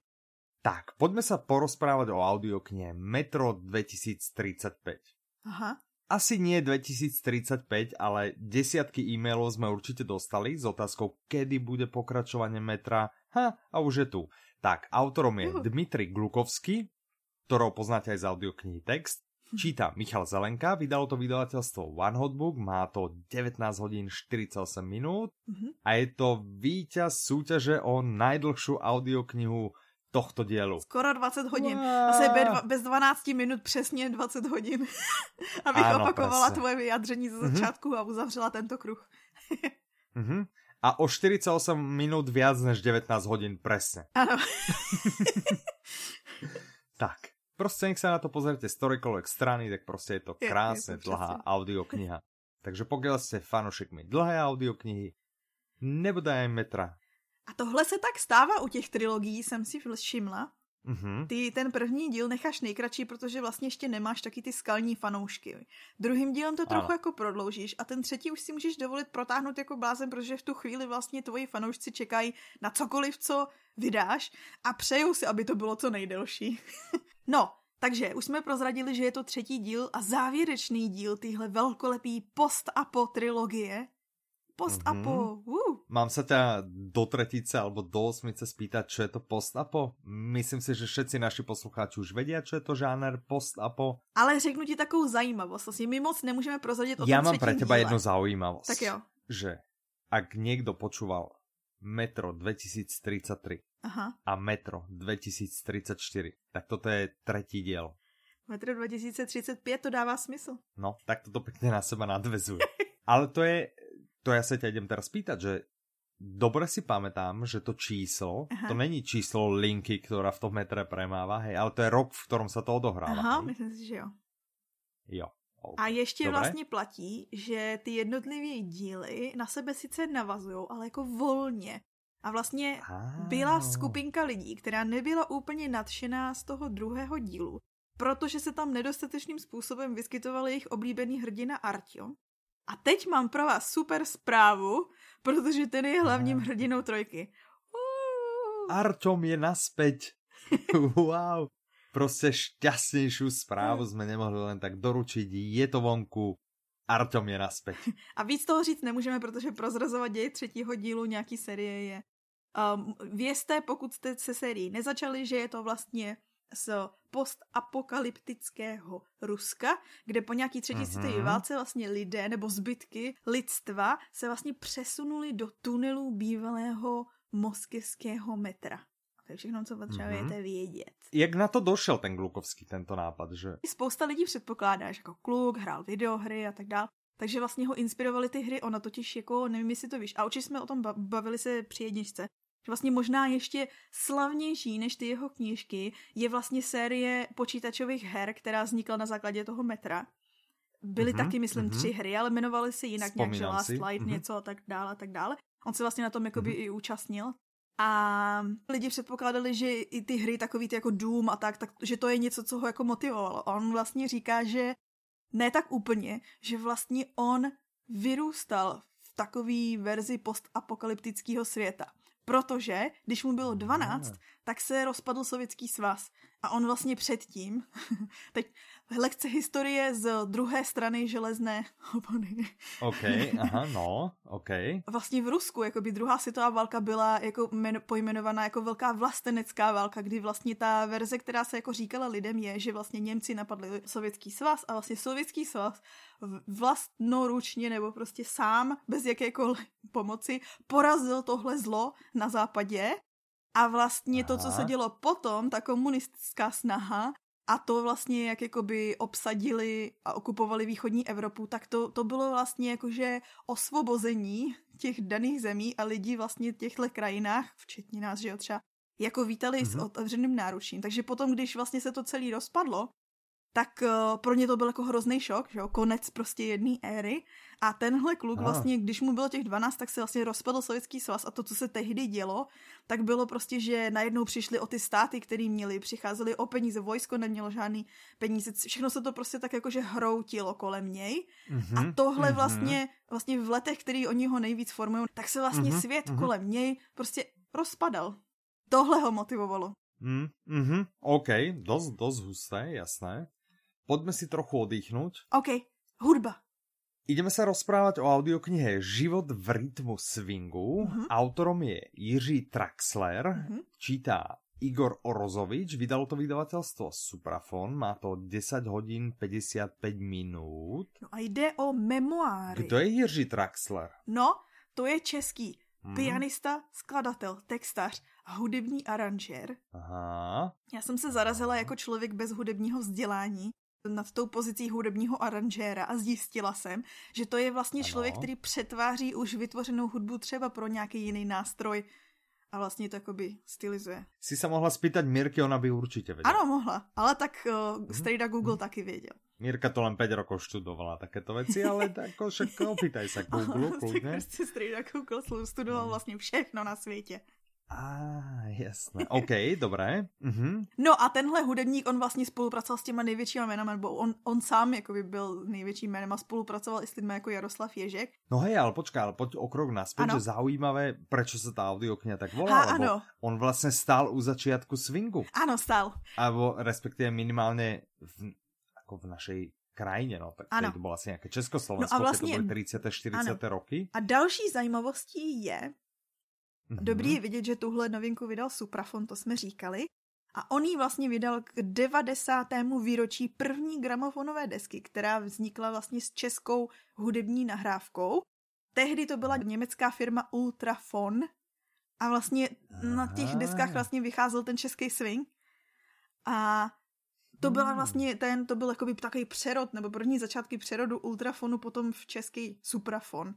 Tak, poďme sa porozprávať o audioknihe Metro 2035. Aha. Asi nie 2035, ale desiatky e-mailov sme určite dostali s otázkou, kedy bude pokračovanie metra. Ha, a už je tu. Tak, autorom je uh. Dmitri Glukovský, ktorého poznáte aj z audioknihy text. Číta Michal Zelenka, vydalo to vydavateľstvo One Hotbook, má to 19 hodín 48 minút uh-huh. a je to víťaz súťaže o najdlhšiu audioknihu tohto dielu. Skoro 20 hodin. Wow. Asi bez 12 minut přesně 20 hodin. Abych ano, opakovala presne. tvoje vyjádření ze mhm. začátku uh-huh. a uzavřela tento kruh. uh-huh. A o 48 minút viac než 19 hodín presne. Ano. tak, prostě nech sa na to pozrite z ktorejkoľvek strany, tak prostě je to krásne, je, je to dlhá audiokniha. Takže pokud jste fanoušekmi dlhé audioknihy, nebo aj metra. A tohle se tak stává u těch trilogií, jsem si všimla. Mm-hmm. Ty ten první díl necháš nejkratší, protože vlastně ještě nemáš taky ty skalní fanoušky. Druhým dílem to trochu ano. jako prodloužíš a ten třetí už si můžeš dovolit protáhnout jako blázen, protože v tu chvíli vlastně tvoji fanoušci čekají na cokoliv, co vydáš a přejou si, aby to bylo co nejdelší. no, takže už jsme prozradili, že je to třetí díl a závěrečný díl téhle velkolepý post-apo trilogie, Post-apo. Mm-hmm. Uh. Mám sa ťa do tretice alebo do osmice spýtať, čo je to post-apo? Myslím si, že všetci naši poslucháči už vedia, čo je to žáner post-apo. Ale řeknu ti takovou zajímavost. Vlastně my moc nemůžeme prozradit o Ja mám pre teba díle. jednu zaujímavosť. Tak jo. Že ak niekto počúval Metro 2033 Aha. a Metro 2034, tak toto je tretí diel. Metro 2035 to dává smysl. No, tak toto pekne na seba nadvezuje. Ale to je to ja sa ťa idem teraz pýtať, že dobre si pamätám, že to číslo, Aha. to není číslo linky, ktorá v tom metre premáva, hej, ale to je rok, v ktorom sa to odohráva. Aha, hej? myslím si, že jo. Jo. Okay. A ještě Dobre? vlastně platí, že ty jednotlivé díly na sebe sice navazují, ale jako volně. A vlastně ah. byla skupinka lidí, která nebyla úplně nadšená z toho druhého dílu, protože se tam nedostatečným způsobem vyskytoval jejich oblíbený hrdina Artyom. A teď mám pro vás super zprávu, protože ten je hlavním hrdinou trojky. Uh. Artom je naspäť. wow. Prostě šťastnější zprávu jsme nemohli len tak doručit. Je to vonku. Artom je naspäť. A víc toho říct nemůžeme, protože prozrazovat děj třetího dílu nějaký série je. Um, vězte, pokud jste se sérií nezačali, že je to vlastně z postapokalyptického Ruska, kde po nějaký třetí uh-huh. světové válce vlastně lidé nebo zbytky lidstva se vlastně přesunuli do tunelů bývalého moskevského metra. To je všechno, co potřebujete mm-hmm. vědět. Jak na to došel ten Glukovský, tento nápad, že? Spousta lidí předpokládá, že jako kluk hrál videohry a tak dále. Takže vlastně ho inspirovaly ty hry, ona totiž jako, nevím, jestli to víš, a určitě jsme o tom bavili se při jedničce, že vlastně možná ještě slavnější než ty jeho knížky je vlastně série počítačových her, která vznikla na základě toho metra. Byly mm-hmm, taky, myslím, mm-hmm. tři hry, ale jmenovaly se jinak Vzpomínám nějak, že Last. Light, mm-hmm. něco a tak dále a tak dále. On se vlastně na tom jakoby mm-hmm. i účastnil. A lidi předpokládali, že i ty hry takový ty jako Doom a tak, tak, že to je něco, co ho jako motivovalo. On vlastně říká, že ne tak úplně, že vlastně on vyrůstal v takové verzi postapokalyptického světa. Protože, když mu bylo 12, tak se rozpadl Sovětský svaz. A on vlastně předtím, teď lekce historie z druhé strany železné opony. OK, aha, no, OK. Vlastně v Rusku, jako by druhá světová válka byla jako men, pojmenovaná jako velká vlastenecká válka, kdy vlastně ta verze, která se jako říkala lidem je, že vlastně Němci napadli Sovětský svaz a vlastně Sovětský svaz vlastnoručně nebo prostě sám, bez jakékoliv pomoci, porazil tohle zlo na západě a vlastně Aha. to, co se dělo potom, ta komunistická snaha, a to vlastně, jak jakoby obsadili a okupovali východní Evropu, tak to, to bylo vlastně jakože osvobození těch daných zemí a lidí vlastně v těchto krajinách, včetně nás, že jo, třeba, jako vítali mm-hmm. s mhm. otevřeným náručím. Takže potom, když vlastně se to celé rozpadlo, tak uh, pro ně to byl jako hrozný šok, že jo, konec prostě jedné éry. A tenhle kluk vlastně, když mu bylo těch 12, tak se vlastně rozpadl Sovětský svaz a to, co se tehdy dělo, tak bylo prostě, že najednou přišli o ty státy, které měli, přicházeli o peníze, vojsko nemělo žádný peníze, všechno se to prostě tak jakože hroutilo kolem něj. Mm-hmm, a tohle mm-hmm. vlastně, vlastně v letech, který oni ho nejvíc formují, tak se vlastně mm-hmm, svět mm-hmm. kolem něj prostě rozpadal. Tohle ho motivovalo. Mm, mm-hmm, OK, dost, dost husté, jasné. Poďme si trochu oddychnúť. OK, hudba. Ideme sa rozprávať o audioknihe Život v rytmu swingu. Uh-huh. Autorom je Jiří Traxler, uh-huh. čítá Igor Orozovič, vydalo to vydavateľstvo Suprafon, má to 10 hodín 55 minút. No a jde o memoáry. Kdo je Jiří Traxler? No, to je český hmm. pianista, skladatel, textař a hudební aranžér. Aha. Já jsem se zarazila jako člověk bez hudebního vzdělání nad tou pozicí hudebního aranžéra a zjistila jsem, že to je vlastně ano. člověk, který přetváří už vytvořenou hudbu třeba pro nějaký jiný nástroj a vlastně to jakoby stylizuje. Si se mohla spýtať Mirky, ona by určitě věděla. Ano, mohla, ale tak uh, hmm. strejda Google hmm. taky věděl. Mirka to len 5 rokov študovala takéto věci, ale jako však opýtaj se Google, kľudne. Prostě strejda Google studoval hmm. vlastně všechno na světě. A ah, jasné. OK, dobré. Uh-huh. No a tenhle hudebník, on vlastně spolupracoval s těma největšíma jménama, nebo on, on sám jakoby byl největším jménem a spolupracoval i s lidmi jako Jaroslav Ježek. No hej, ale počkej, ale pojď o krok naspět, že zaujímavé, proč se ta audiokniha tak volá, ha, ano. on vlastně stál u začátku swingu. Ano, stál. Abo respektive minimálně v, jako v našej krajině, no, tak ano. to bylo asi nějaké Československo, no a vlastně, to byly 30. 40. Ano. roky. A další zajímavostí je, Mm-hmm. Dobrý je vidět, že tuhle novinku vydal Suprafon, to jsme říkali. A on ji vlastně vydal k 90. výročí první gramofonové desky, která vznikla vlastně s českou hudební nahrávkou. Tehdy to byla německá firma Ultrafon a vlastně na těch deskách vlastně vycházel ten český swing. A to byla hmm. vlastně ten, to byl jakoby takový přerod, nebo první začátky přerodu ultrafonu potom v český suprafon.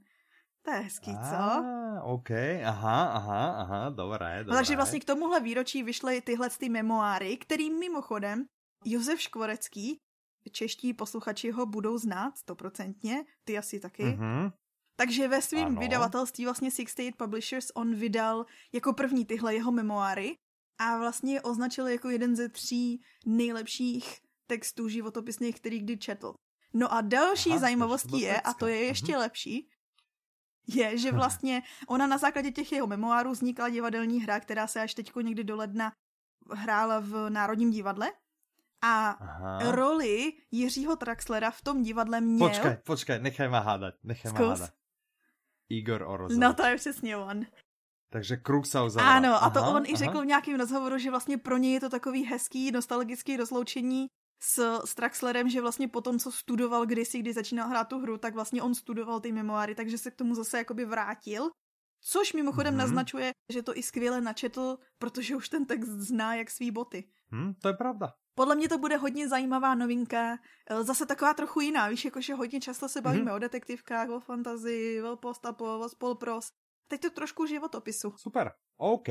To je hezký, co? Ah, OK, aha, aha, aha, dobré, dobré. Takže vlastně k tomuhle výročí vyšly tyhle ty memoáry, který mimochodem Josef Škvorecký, čeští posluchači ho budou znát stoprocentně, ty asi taky. Mm-hmm. Takže ve svém vydavatelství vlastně 68 Publishers on vydal jako první tyhle jeho memoáry a vlastně je označil jako jeden ze tří nejlepších textů životopisných, který kdy četl. No a další Aha, zajímavostí je, a to je ještě mm-hmm. lepší, je, že vlastně ona na základě těch jeho memoárů vznikla divadelní hra, která se až teďko někdy do ledna hrála v Národním divadle. A Aha. roli Jiřího Traxlera v tom divadle měl... Počkej, počkej, nechaj ma hádat, nechaj ma hádat. Igor Orozov. No to je přesně on. Takže kruh se uzavřel. Ano, a to aha, on aha. i řekl v nějakém rozhovoru, že vlastně pro něj je to takový hezký, nostalgický rozloučení s, s Traxlerem, že vlastně po tom, co studoval kdysi, kdy začínal hrát tu hru, tak vlastně on studoval ty memoáry, takže se k tomu zase jakoby vrátil. Což mimochodem mm-hmm. naznačuje, že to i skvěle načetl, protože už ten text zná jak svý boty. Hmm, to je pravda. Podle mě to bude hodně zajímavá novinka, e, zase taková trochu jiná, víš, jakože hodně často se bavíme mm-hmm. o detektivkách, o fantazii, o postapo, o spolpros. Teď to trošku životopisu. Super, OK.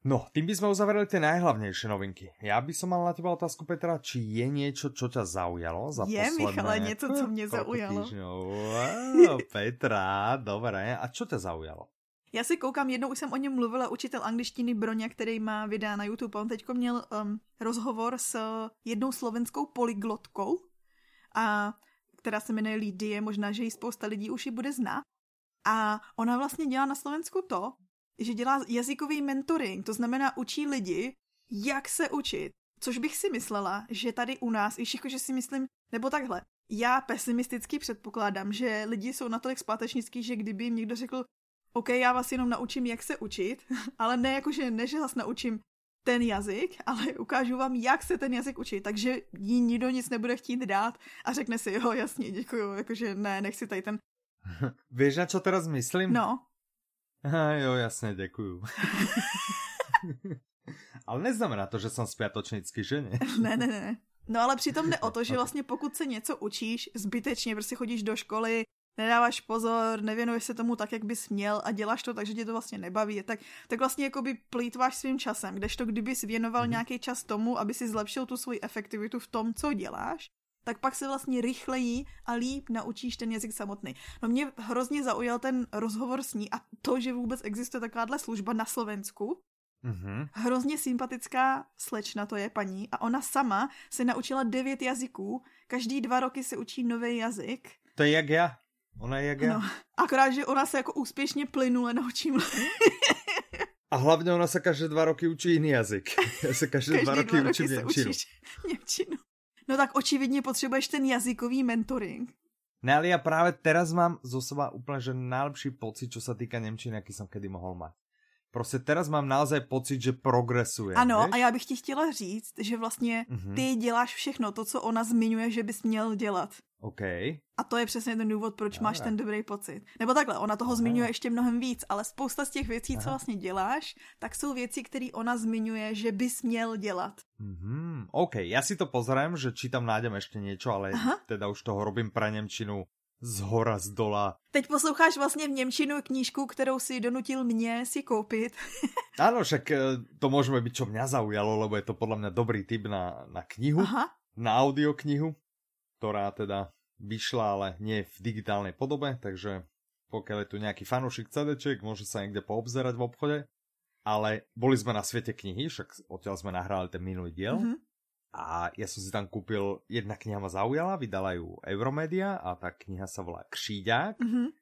No, tým by sme uzavreli tie najhlavnejšie novinky. Ja by som mal na teba otázku, Petra, či je niečo, čo ťa zaujalo za je, posledné... Je, Michale, niečo, co mě zaujalo. Wow, Petra, dobré. A čo ťa zaujalo? Já si koukám, jednou už jsem o něm mluvila, učitel angličtiny Broňa, který má videa na YouTube. On teď měl um, rozhovor s jednou slovenskou polyglotkou, a, která se jmenuje Lidie, možná, že ji spousta lidí už ji bude znát. A ona vlastně dělá na Slovensku to, že dělá jazykový mentoring, to znamená učí lidi, jak se učit. Což bych si myslela, že tady u nás, i jako, že si myslím, nebo takhle, já pesimisticky předpokládám, že lidi jsou natolik zpátečnický, že kdyby jim někdo řekl, OK, já vás jenom naučím, jak se učit, ale ne jako, že ne, že vás naučím ten jazyk, ale ukážu vám, jak se ten jazyk učit, takže jí nikdo nic nebude chtít dát a řekne si, jo, jasně, děkuju, jakože ne, nechci tady ten... Víš, na čo teraz myslím? No. Aha, jo, jasně, děkuju. ale neznamená to, že jsem spiatočnický, že ne? ne, ne, ne. No ale přitom jde o to, že vlastně pokud se něco učíš zbytečně, prostě chodíš do školy, nedáváš pozor, nevěnuješ se tomu tak, jak bys měl a děláš to tak, že tě to vlastně nebaví, tak, tak vlastně jako by plítváš svým časem, kdežto kdybys věnoval mm-hmm. nějaký čas tomu, aby si zlepšil tu svoji efektivitu v tom, co děláš, tak pak se vlastně rychleji a líp naučíš ten jazyk samotný. No mě hrozně zaujal ten rozhovor s ní a to, že vůbec existuje takováhle služba na Slovensku. Mm-hmm. Hrozně sympatická slečna to je paní a ona sama se naučila devět jazyků, každý dva roky se učí nový jazyk. To je jak já. Ona je jak já. No, akorát, že ona se jako úspěšně plynule naučí A hlavně ona se každé dva roky učí jiný jazyk. Já se každé, každé dva roky, dva roky učím Němčinu. Němčinu. No tak očividně potřebuješ ten jazykový mentoring. Ne, ale já právě teraz mám zo seba úplně že najlepší pocit, čo sa týka Němčiny, jaký jsem kedy mohl mať. Prostě teraz mám naozaj pocit, že progresuje. Ano, víš? a já bych ti chtěla říct, že vlastně mm-hmm. ty děláš všechno to, co ona zmiňuje, že bys měl dělat. OK. A to je přesně ten důvod, proč Dobre. máš ten dobrý pocit. Nebo takhle, ona toho Aha. zmiňuje ještě mnohem víc, ale spousta z těch věcí, Aha. co vlastně děláš, tak jsou věci, které ona zmiňuje, že bys měl dělat. Mm-hmm. OK, já si to pozriem, že či tam nájdem ještě něco, ale Aha. teda už toho robím pra Němčinu z hora, z dola. Teď posloucháš vlastně v Němčinu knížku, kterou si donutil mě si koupit. Áno, však eh, to můžeme být, čo mňa zaujalo, lebo je to podle mě dobrý tip na, na knihu, Aha. na audioknihu ktorá teda vyšla, ale nie v digitálnej podobe, takže pokiaľ je tu nejaký fanúšik CDček, môže sa niekde poobzerať v obchode. Ale boli sme na svete knihy, však odtiaľ sme nahrali ten minulý diel. Mm-hmm. A ja som si tam kúpil, jedna kniha ma zaujala, vydala ju Euromedia a tá kniha sa volá Kříďák. Mm-hmm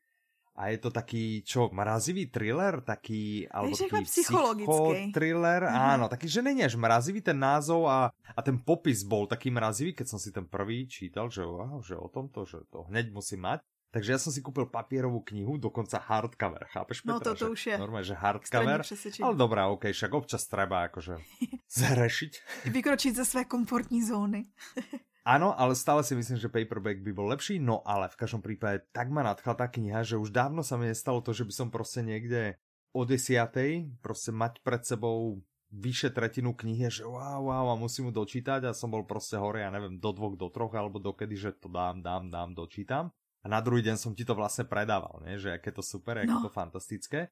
a je to taký, čo, mrazivý thriller, taký, alebo taký psychologický. thriller, mm-hmm. áno, taký, že není až mrazivý ten názov a, a ten popis bol taký mrazivý, keď som si ten prvý čítal, že, wow, že o tomto, že to hneď musím mať. Takže ja som si kúpil papierovú knihu, dokonca hardcover, chápeš Petra? No to, to už je. Normálne, že hardcover. Ale dobrá, ok, však občas treba akože zrešiť. Vykročiť ze své komfortní zóny. Áno, ale stále si myslím, že paperback by bol lepší, no ale v každom prípade tak ma nadchla tá kniha, že už dávno sa mi nestalo to, že by som proste niekde o desiatej proste mať pred sebou vyše tretinu knihy, že wow, wow, a musím mu dočítať a som bol proste hore, ja neviem, do dvoch, do troch, alebo dokedy, že to dám, dám, dám, dočítam. A na druhý deň som ti to vlastne predával, ne? že aké to super, no. aké to fantastické.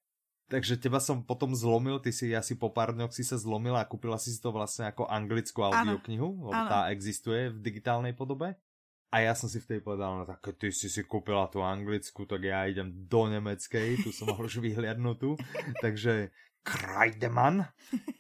Takže teba som potom zlomil, ty si asi po pár dňoch si sa zlomila a kúpila si to vlastne ako anglickú audioknihu, lebo tá existuje v digitálnej podobe. A ja som si vtedy povedal, no tak ty si si kúpila tú anglickú, tak ja idem do nemeckej, tu som mal už vyhliadnutú. Takže Krajdeman,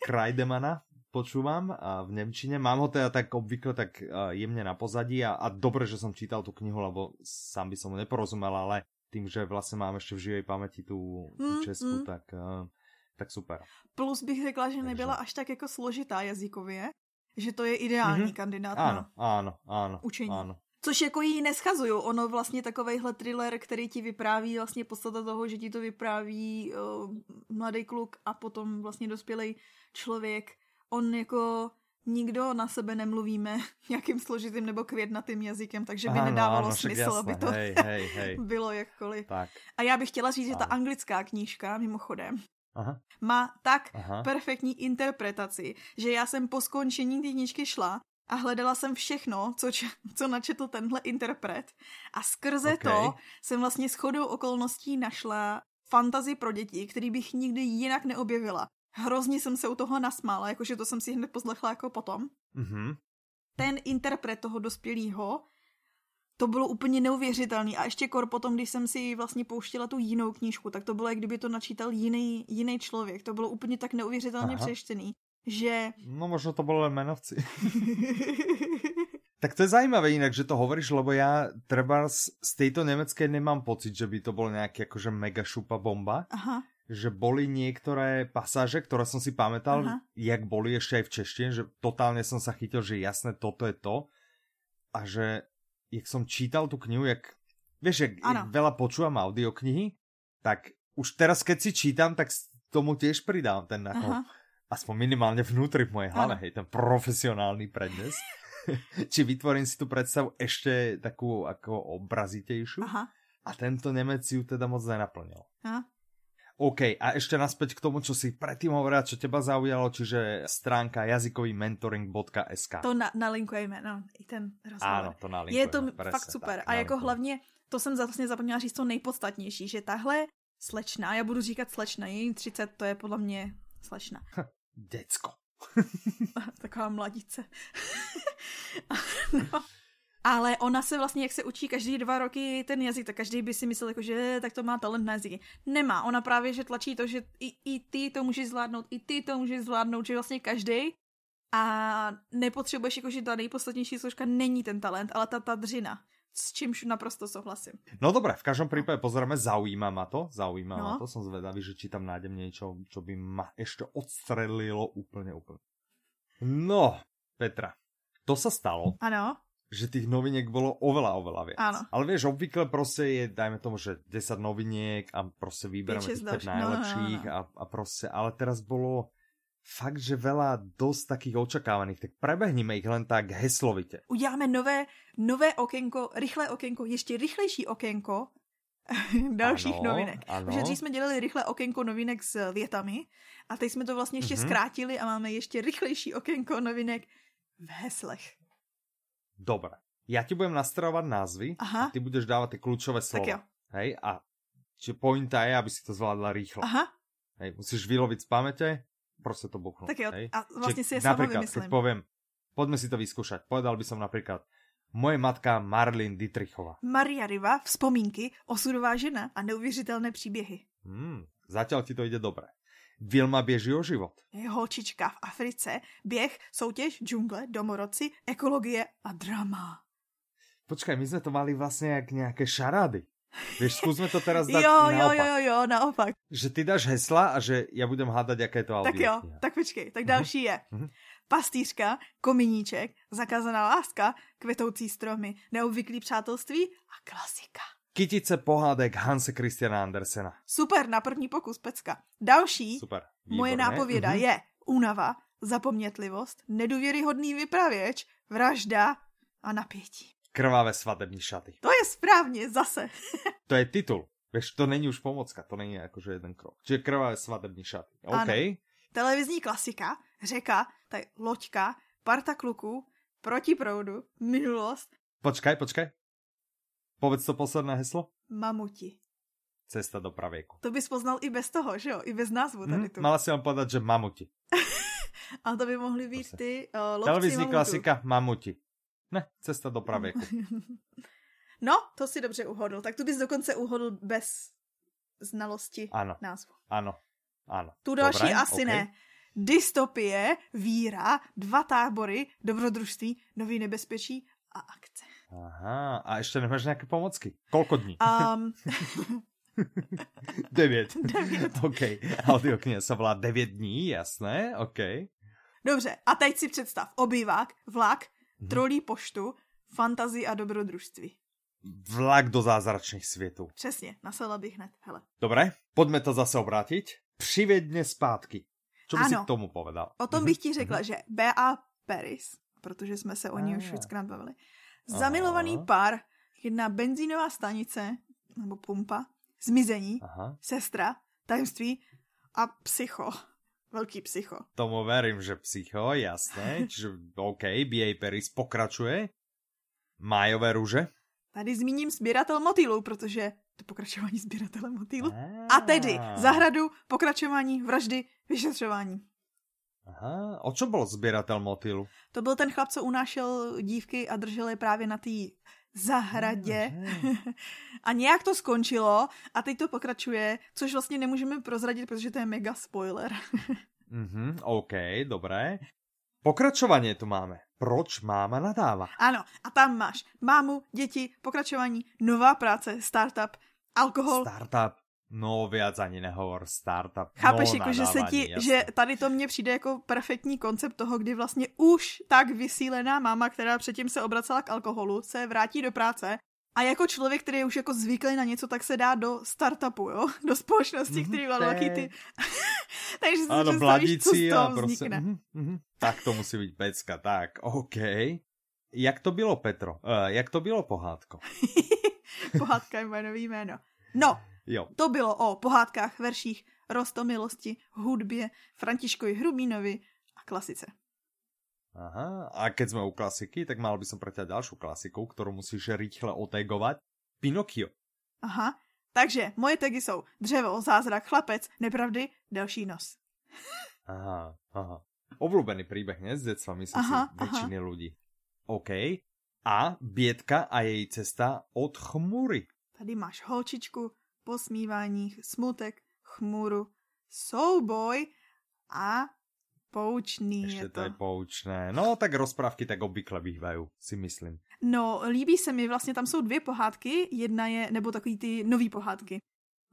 Krajdemana počúvam a v Nemčine. Mám ho teda tak obvykle tak jemne na pozadí a, a dobre, že som čítal tú knihu, lebo sám by som mu neporozumel, ale tým, že vlastně mám ještě v živej paměti tu, tu mm, Česku, mm. tak, uh, tak super. Plus bych řekla, že nebyla až tak jako složitá jazykově, že to je ideální mm-hmm. kandidát ano, na ano, ano, učení. Ano. Což jako jí neschazuju. Ono vlastně takovejhle thriller, který ti vypráví vlastně podstata toho, že ti to vypráví uh, mladý kluk a potom vlastně dospělý člověk. On jako nikdo na sebe nemluvíme nějakým složitým nebo květnatým jazykem, takže by ano, nedávalo ano, smysl, jasné. aby to hej, hej, hej. bylo jakkoliv. Tak. A já bych chtěla říct, že ta anglická knížka, mimochodem, Aha. má tak Aha. perfektní interpretaci, že já jsem po skončení té knížky šla a hledala jsem všechno, co, co načetl tenhle interpret a skrze okay. to jsem vlastně shodou okolností našla fantazy pro děti, který bych nikdy jinak neobjevila hrozně jsem se u toho nasmála, jakože to jsem si hned poslechla jako potom. Mm-hmm. Ten interpret toho dospělého, to bylo úplně neuvěřitelný. A ještě kor potom, když jsem si vlastně pouštila tu jinou knížku, tak to bylo, jak kdyby to načítal jiný, jiný člověk. To bylo úplně tak neuvěřitelně Aha. přeštěný, že... No možno to bylo len menovci. tak to je zajímavé jinak, že to hovoríš, lebo já třeba z, z tejto nemecké nemám pocit, že by to bylo nějaký jakože mega šupa bomba. Aha že boli niektoré pasáže, ktoré som si pamätal, Aha. jak boli ešte aj v češtine, že totálne som sa chytil, že jasné, toto je to. A že, jak som čítal tú knihu, jak, vieš, jak, jak veľa počúvam audioknihy, tak už teraz, keď si čítam, tak tomu tiež pridám ten ako, aspoň minimálne vnútri v mojej hlave, hej, ten profesionálny prednes. Či vytvorím si tú predstavu ešte takú ako obrazitejšiu. Aha. A tento Nemec ju teda moc nenaplnil. Aha. OK, a ešte naspäť k tomu, čo si predtým hovorila, čo teba zaujalo, čiže stránka jazykovýmentoring.sk. To na, nalinkujeme, no, i ten rozhovor. Áno, to nalinkujeme. Je to presne, fakt super. Tak, a jako hlavně, to jsem vlastně zapomněla říct to nejpodstatnější, že tahle slečna, já budu říkat slečna, její 30, to je podle mě slečna. Děcko. Taková mladice. no. Ale ona se vlastně, jak se učí každý dva roky ten jazyk, tak každý by si myslel, jako, že tak to má talent na jazyky. Nemá. Ona právě, že tlačí to, že i, i ty to můžeš zvládnout, i ty to můžeš zvládnout, že vlastně každý a nepotřebuješ, jako, že ta nejpodstatnější složka není ten talent, ale ta, ta dřina. S čímž naprosto souhlasím. No dobré, v každém případě pozrieme, zaujíma ma to, zaujíma no. ma to, som zvedavý, že či tam nájdem niečo, čo by ma ešte odstrelilo úplne, úplne. No, Petra, to sa stalo. Ano že tých noviniek bolo oveľa, oveľa viac. Áno. Ale vieš, obvykle proste je, dajme tomu, že 10 noviniek a proste vyberáme tých 5 najlepších no, no, no. A, a proste, ale teraz bolo fakt, že veľa dosť takých očakávaných, tak prebehnime ich len tak heslovite. Uděláme nové, nové okénko, rychlé okénko, ještě rychlejší okénko dalších ano, novinek. Ano. Protože dřív jsme dělali rychlé okénko novinek s větami a teď jsme to vlastně ještě mm-hmm. zkrátili a máme ještě rychlejší okénko novinek v heslech. Dobre. Ja ti budem nastrávať názvy Aha. a ty budeš dávať tie kľúčové slova. Tak jo. Hej, a či pointa je, aby si to zvládla rýchlo. Aha. Hej, musíš vyloviť z pamäte, proste to buchnúť. Tak jo, hej. a vlastne Čiže, si je vymyslím. Keď poviem, poďme si to vyskúšať. Povedal by som napríklad, moje matka Marlin Dietrichová. Maria Riva, vzpomínky, osudová žena a neuvěřitelné příběhy. Hmm, zatiaľ ti to ide dobre. Vilma běží o život. Holčička v Africe, běh, soutěž, džungle, domorodci, ekologie a drama. Počkaj, my jsme to mali vlastně jak nějaké šarády. Víš, zkusme to teraz dát jo, naopak. Jo, jo, jo, naopak. Že ty dáš hesla a že já budem hádat, jaké to audio. Tak jo, tak počkej, tak další je. Uh-huh. Pastýřka, kominíček, zakázaná láska, kvetoucí stromy, neobvyklý přátelství a klasika. Kytice pohádek Hanse Christiana Andersena. Super, na první pokus, pecka. Další, Super, moje nápověda uh-huh. je únava, zapomnětlivost, nedůvěryhodný vypravěč, vražda a napětí. Krvavé svatební šaty. To je správně, zase. to je titul. Víš, to není už pomocka, to není jakože jeden krok. Čiže krvavé svatební šaty. OK. Ano. Televizní klasika, řeka, taj loďka, parta kluků, proti proudu, minulost. Počkaj, počkaj. Povedz to posledné heslo. Mamuti. Cesta do pravěku. To bys poznal i bez toho, že jo? I bez názvu tady hmm, tu. mala si vám povedat, že mamuti. Ale to by mohly být ty uh, Televizní mamutu. klasika mamuti. Ne, cesta do pravěku. no, to si dobře uhodl. Tak tu bys dokonce uhodl bez znalosti ano. názvu. Ano, ano. Tu další Dobré, asi okay. ne. Dystopie, víra, dva tábory, dobrodružství, nový nebezpečí a akce. Aha, a ještě nemáš nějaké pomocky. Kolko dní? Um... devět. devět. OK. Audiokniha se volá devět dní, jasné, OK. Dobře, a teď si představ obývák, vlak, hmm. trolí poštu, fantazii a dobrodružství. Vlak do zázračných světů. Přesně, nasela bych hned, hele. Dobré, pojďme to zase obrátit. Přivědně zpátky. Co by ano, si k tomu povedal? O tom bych ti řekla, že B.A. Paris, protože jsme se o ní už víckrát bavili, zamilovaný pár, jedna benzínová stanice, nebo pumpa, zmizení, Aha. sestra, tajemství a psycho. Velký psycho. Tomu verím, že psycho, jasné. Čiže OK, B.A. Paris pokračuje. Májové růže. Tady zmíním sběratel motýlů, protože to pokračování sběratele motýlů. A tedy zahradu, pokračování, vraždy, vyšetřování. Aha, o čem byl sběratel motýlu? To byl ten chlap, co unášel dívky a držel je právě na té zahradě. a nějak to skončilo a teď to pokračuje, což vlastně nemůžeme prozradit, protože to je mega spoiler. mhm, OK, dobré. Pokračování tu máme. Proč máma nadává? Ano, a tam máš mámu, děti, pokračování, nová práce, startup, alkohol. Startup. No, viac ani nehovor, startup. Chápeš, no, jako, že se ti, jasný. že tady to mně přijde jako perfektní koncept toho, kdy vlastně už tak vysílená máma, která předtím se obracela k alkoholu, se vrátí do práce a jako člověk, který je už jako zvyklý na něco, tak se dá do startupu, jo? Do společnosti, mm, který má velký ty... Takže si ano, představíš, co z toho prostě, vznikne. Mm, mm, tak to musí být pecka, tak, OK. Jak to bylo, Petro? Uh, jak to bylo pohádko? Pohádka je moje nový jméno. No, Jo. To bylo o pohádkách, verších, rostomilosti, hudbě, Františkovi Hrubínovi a klasice. Aha, a keď jsme u klasiky, tak mal by som pre ťa ďalšiu klasiku, ktorú musíš rýchle otegovať. Pinokio. Aha, takže moje tagy jsou dřevo, zázrak, chlapec, nepravdy, další nos. aha, aha. Obľúbený príbeh, ne? Z detstva, myslím aha, si, väčšiny aha. ľudí. OK. A Bětka a její cesta od chmury. Tady máš holčičku, posmívání, smutek, chmuru, souboj a poučný Ještě je to. to je poučné. No, tak rozprávky tak obvykle bývají, si myslím. No, líbí se mi, vlastně tam jsou dvě pohádky, jedna je, nebo takový ty nový pohádky.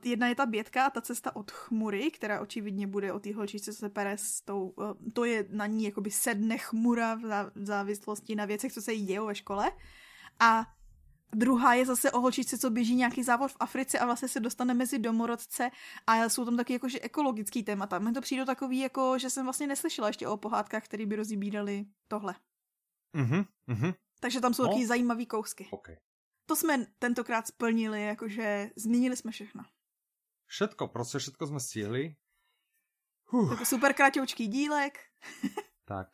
Jedna je ta bětka, ta cesta od chmury, která očividně bude o té holčičce se pere s tou, eh, to je na ní jakoby sedne chmura v závislosti na věcech, co se jí dějou ve škole. A Druhá je zase o holčičce, co běží nějaký závod v Africe a vlastně se dostane mezi domorodce a jsou tam taky jakože ekologický témata. Mně to přijde takový, jako, že jsem vlastně neslyšela ještě o pohádkách, které by rozbírali tohle. Mhm, mhm. Takže tam jsou no. taky zajímavý kousky. Okay. To jsme tentokrát splnili, jakože zmínili jsme všechno. Všetko, prostě všetko jsme stihli. Jako super kratoučký dílek. tak,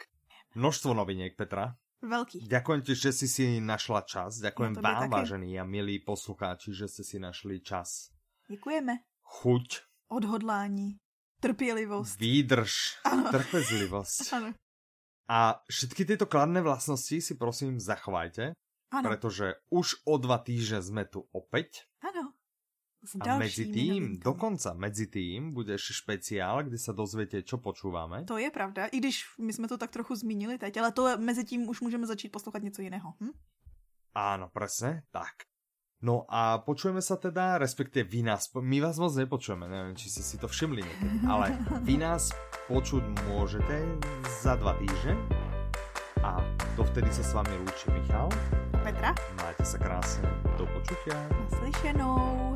množstvo noviniek, Petra. Velký. Ďakujem ti, že si si našla čas. Ďakujem no, vám, taky. vážení a milí poslucháči, že ste si našli čas. Děkujeme. Chuť. Odhodlání. Trpělivost. Výdrž. Ano. Trpezlivost. ano. A všetky tyto kladné vlastnosti si prosím zachovajte, ano. pretože už o dva týždne sme tu opäť. Ano. A medzi tým, dokonca medzi tým, bude ešte špeciál, kde sa dozviete, čo počúvame. To je pravda, i když my jsme to tak trochu zmínili teď, ale to mezi tím už můžeme začít poslouchat něco jiného. Hm? Áno, presne, tak. No a počujeme sa teda, respektive vy nás, my vás moc nepočujeme, neviem, či ste si to všimli niekedy, ale vy nás počuť môžete za dva týždne a dovtedy sa s vami lúči Michal. Petra. Majte sa krásne, do počutia. Naslyšenou.